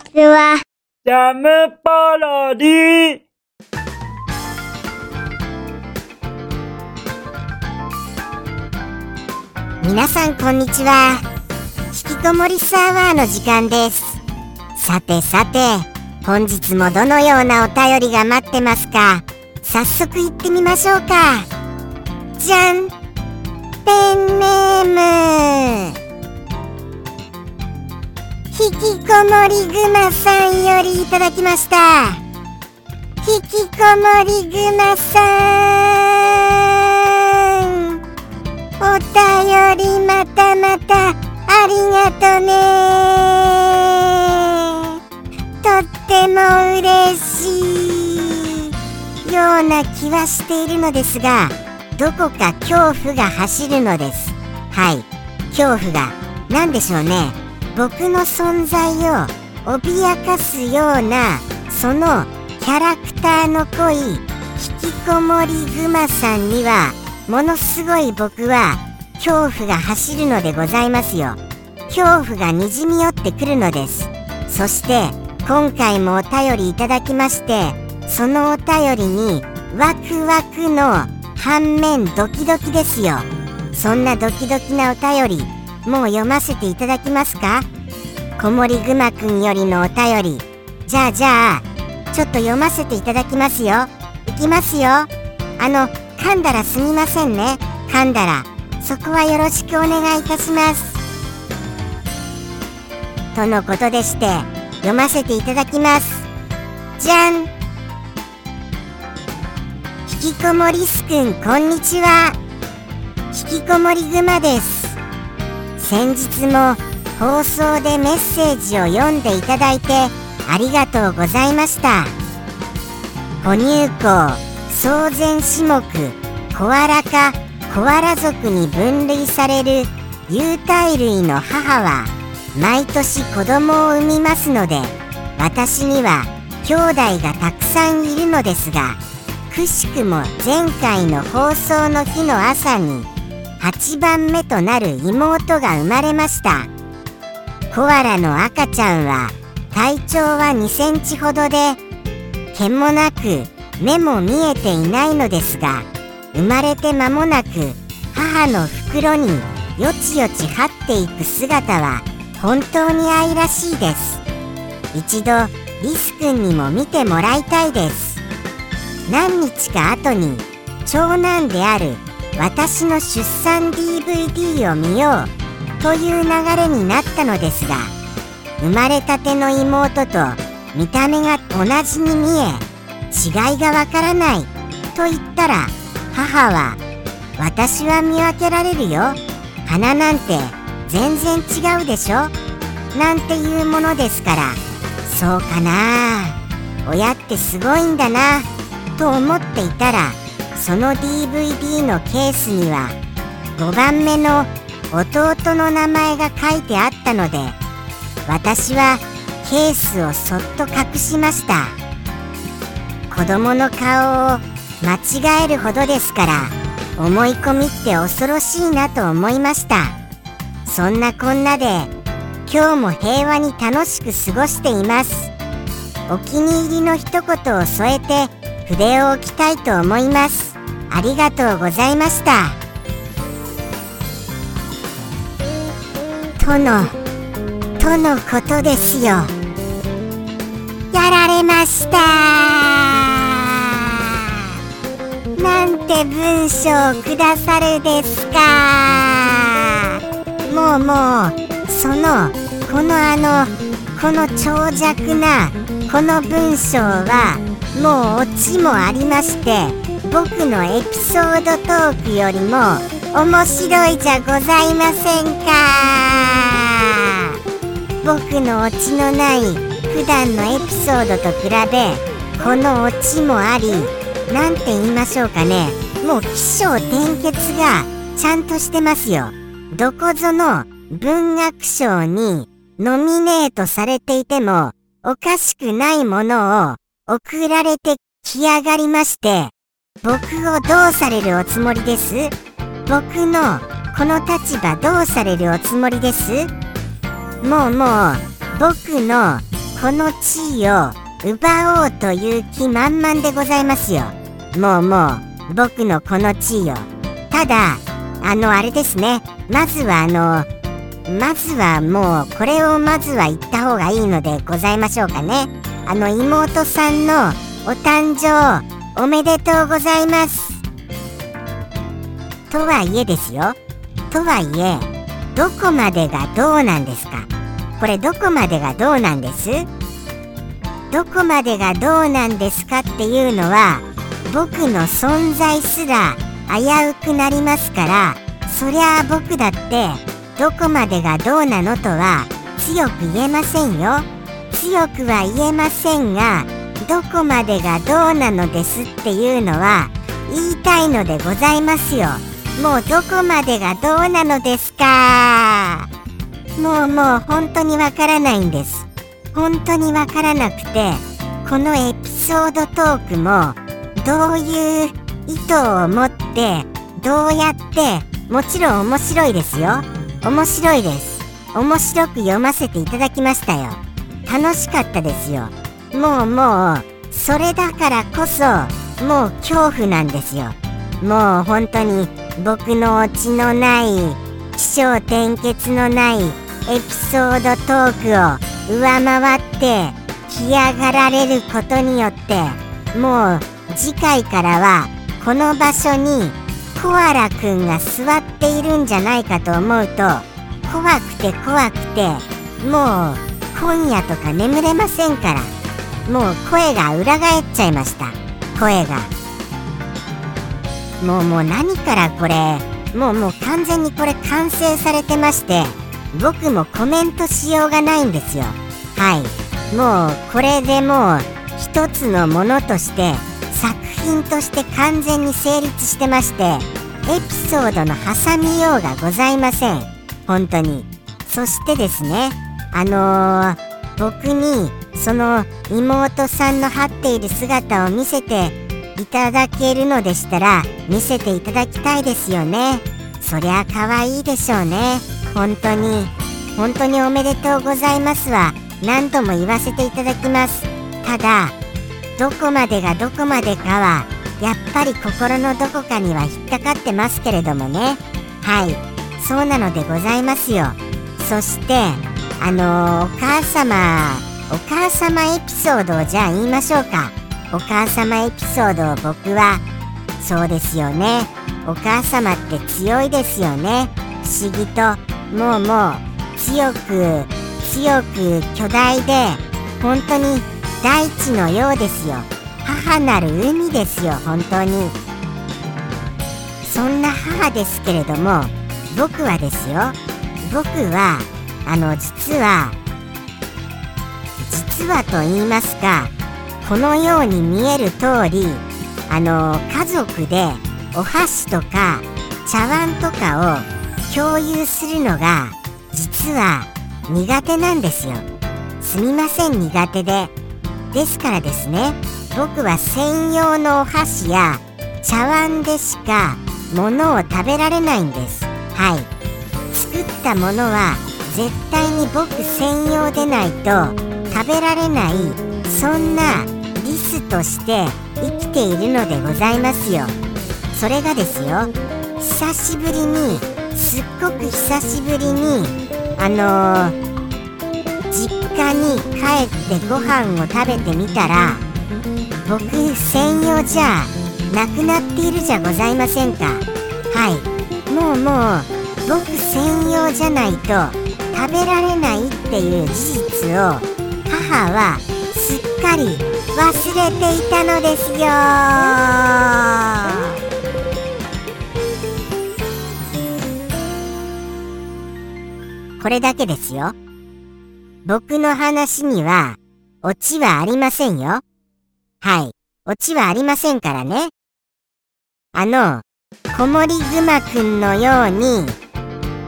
ちは。ジャムパロディ皆さんこんにちは。引きこもりサーバーの時間です。さてさて本日もどのようなお便りが待ってますか？早速行ってみましょうか。じゃんきこもりぐまさんよりいただきました。引きこもりぐまさんお便りまたまたありがとねとっても嬉しいような気はしているのですがどこか恐怖が走るのです。はい。恐怖が。何でしょうね。僕の存在を脅かすようなそのキャラクターの濃い引きこもりグマさんにはものすごい僕は恐怖が走るのでございますよ。恐怖がにじみ寄ってくるのです。そして今回もお便りいただきましてそのお便りにワクワクの反面ドキドキですよ。そんなドキドキなお便りもう読ませていただきますか？子守ぐまくんよりのお便り。じゃあじゃあちょっと読ませていただきますよ。いきますよ。あの噛んだらすみませんね。噛んだら。そこはよろしくお願いいたします。とのことでして読ませていただきます。じゃん。引きこもりすくんこんにちは。引きこもりぐまです。先日も放送でメッセージを読んでいただいてありがとうございました。哺乳綱総前種目コアラ科コアラ族に分類される有袋類の母は毎年子供を産みますので私には兄弟がたくさんいるのですがくしくも前回の放送の日の朝に8番目となる妹が生まれました。コアラの赤ちゃんは体長は2センチほどで毛もなく目も見えていないのですが生まれて間もなく母の袋によちよち張っていく姿は本当に愛らしいです。一度リス君にも見てもらいたいです。何日か後に長男である私の出産 DVD を見ようという流れになったのですが生まれたての妹と見た目が同じに見え違いがわからないと言ったら母は私は見分けられるよ。鼻なんて全然違うでしょ？なんていうものですからそうかな。親ってすごいんだな。と思っていたらその DVD のケースには5番目の弟の名前が書いてあったので私はケースをそっと隠しました。子供の顔を間違えるほどですから思い込みって恐ろしいなと思いました。そんなこんなで今日も平和に楽しく過ごしています。お気に入りの一言を添えて筆を置きたいと思います。ありがとうございました。とのとのことですよ。やられました。なんて文章くださるですか。もうもうそのこのあのこの長尺なこの文章はもうオチもありまして僕のエピソードトークよりも面白いじゃございませんか。僕のオチのない普段のエピソードと比べこのオチもありなんて言いましょうかね。もう起承転結がちゃんとしてますよ。どこぞの文学賞にノミネートされていてもおかしくないものを送られてきやがりまして僕をどうされるおつもりです？僕のこの立場どうされるおつもりです？もうもう僕のこの地位を奪おうという気満々でございますよ。もうもう僕のこの地位を。ただあのあれですね。まずはあのまずはもうこれをまずは言った方がいいのでございましょうかね。あの妹さんのお誕生おめでとうございます。とはいえですよ。とはいえどこまでがどうなんですか？これどこまでがどうなんです？どこまでがどうなんですかっていうのは僕の存在すら危うくなりますからそりゃあ僕だってどこまでがどうなのとは強く言えませんよ。強くは言えませんがどこまでがどうなのですっていうのは言いたいのでございますよ。もうどこまでがどうなのですか。もうもう本当にわからないんです。本当にわからなくてこのエピソードトークもどういう意図を持ってどうやってもちろん面白いですよ。面白いです。面白く読ませていただきましたよ。楽しかったですよ。もうもうそれだからこそもう恐怖なんですよ。もう本当に僕のオチのない起承転結のないエピソードトークを上回って来上がられることによってもう次回からはこの場所にコアラくんが座っているんじゃないかと思うと怖くて怖くてもう今夜とか眠れませんから。もう声が裏返っちゃいました。声が。もうもう何からこれ。もうもう完全にこれ完成されてまして。僕もコメントしようがないんですよ。はい。もうこれでもう一つのものとして作品として完全に成立してましてエピソードの挟みようがございません。本当に。そしてですねあのー、僕にその妹さんの張っている姿を見せていただけるのでしたら見せていただきたいですよね。そりゃ可愛いでしょうね。本当に。本当におめでとうございますは何度も言わせていただきます。ただどこまでがどこまでかはやっぱり心のどこかには引っかかってますけれどもね。はい。そうなのでございますよ。そしてあのー、お母様お母様エピソードをじゃあ言いましょうか。お母様エピソードを僕はそうですよね。お母様って強いですよね。不思議ともうもう強く強く巨大で本当に大地のようですよ。母なる海ですよ本当に。そんな母ですけれども僕はですよ。僕はあの実は実はと言いますかこのように見える通りあの家族でお箸とか茶碗とかを共有するのが実は苦手なんですよ。すみません苦手で。ですからですね僕は専用のお箸や茶碗でしか物を食べられないんです。はい。作ったものは絶対に僕専用でないと食べられないそんなリスとして生きているのでございますよ。それがですよ久しぶりにすっごく久しぶりにあのー実家に帰ってご飯を食べてみたら僕専用じゃなくなっているじゃございませんか。はい。もうもう僕専用じゃないと食べられないっていう事実を母はすっかり忘れていたのですよこれだけですよ。僕の話には、オチはありませんよ。はい。オチはありませんからね。あの、子守熊くんのように、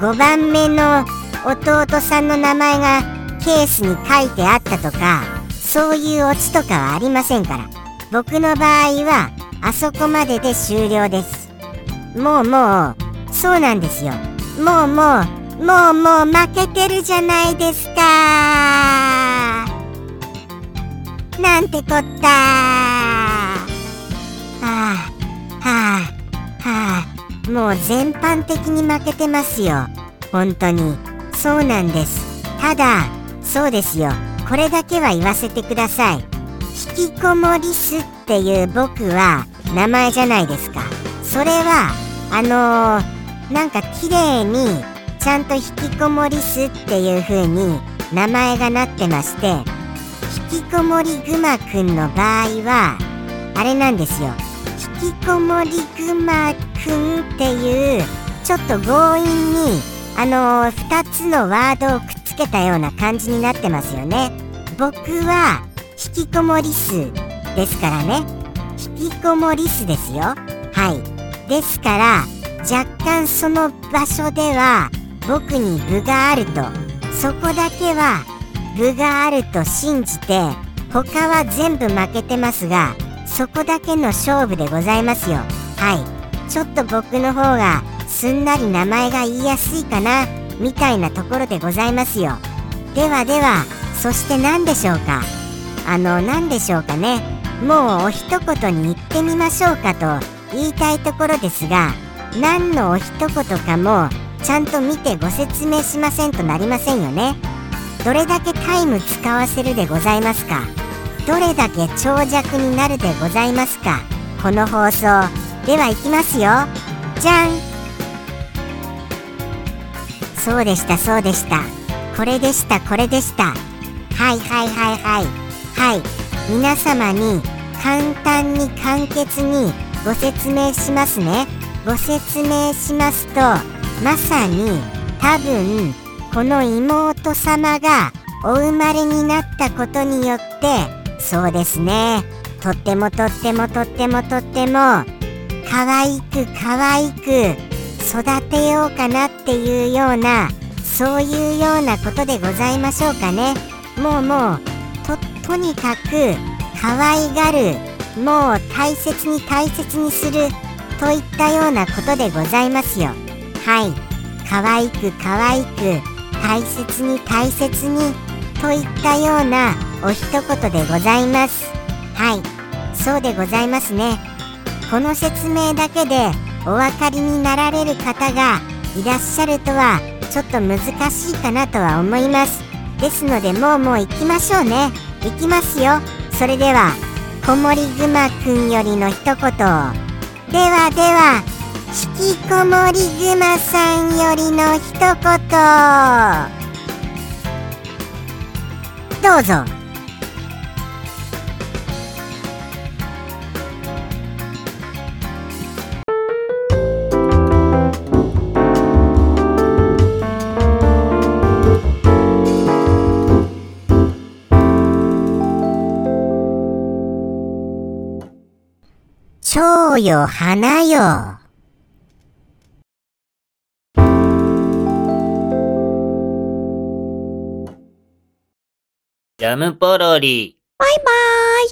5番目の弟さんの名前がケースに書いてあったとか、そういうオチとかはありませんから。僕の場合は、あそこまでで終了です。もうもう、そうなんですよ。もうもう、もうもう負けてるじゃないですかなんてこったはあはあはあもう全般的に負けてますよ本当にそうなんです。ただそうですよ。これだけは言わせてください。引きこもりすっていう僕は名前じゃないですか。それはあのー、なんか綺麗にちゃんと引きこもりすっていう風に名前がなってまして引きこもりぐまくんの場合はあれなんですよ。引きこもりぐまくんっていうちょっと強引にあのー、2つのワードをくっつけたような感じになってますよね。僕は引きこもり数ですからね。引きこもり数ですよ。はい。ですから若干その場所では僕に部があると。そこだけは部があると信じて他は全部負けてますがそこだけの勝負でございますよ。はい。ちょっと僕の方がすんなり名前が言いやすいかなみたいなところでございますよ。ではではそして何でしょうか？あの何でしょうかね？もうお一言に言ってみましょうかと言いたいところですが何のお一言かもちゃんと見てご説明しませんとなりませんよね。どれだけタイム使わせるでございますか？どれだけ長尺になるでございますか？この放送。ではいきますよ。じゃん。そうでしたそうでした。これでしたこれでした。はいはいはいはい。はい。皆様に簡単に簡潔にご説明しますね。ご説明しますとまさに多分この妹様がお生まれになったことによってそうですね。とってもとってもとってもとっても可愛く可愛く育てようかなっていうようなそういうようなことでございましょうかね。もうもうととにかく可愛がるもう大切に大切にするといったようなことでございますよ。はい。可愛く可愛く大切に大切にといったようなお一言でございます。はい。そうでございますね。この説明だけでお分かりになられる方がいらっしゃるとはちょっと難しいかなとは思います。ですのでもうもう行きましょうね。行きますよ。それでは子守ぐまくんよりの一言。ではでは引きこもりぐまさんよりの一言。どうぞ。蝶よ花よ。ジャムポロリ。バイバーイ。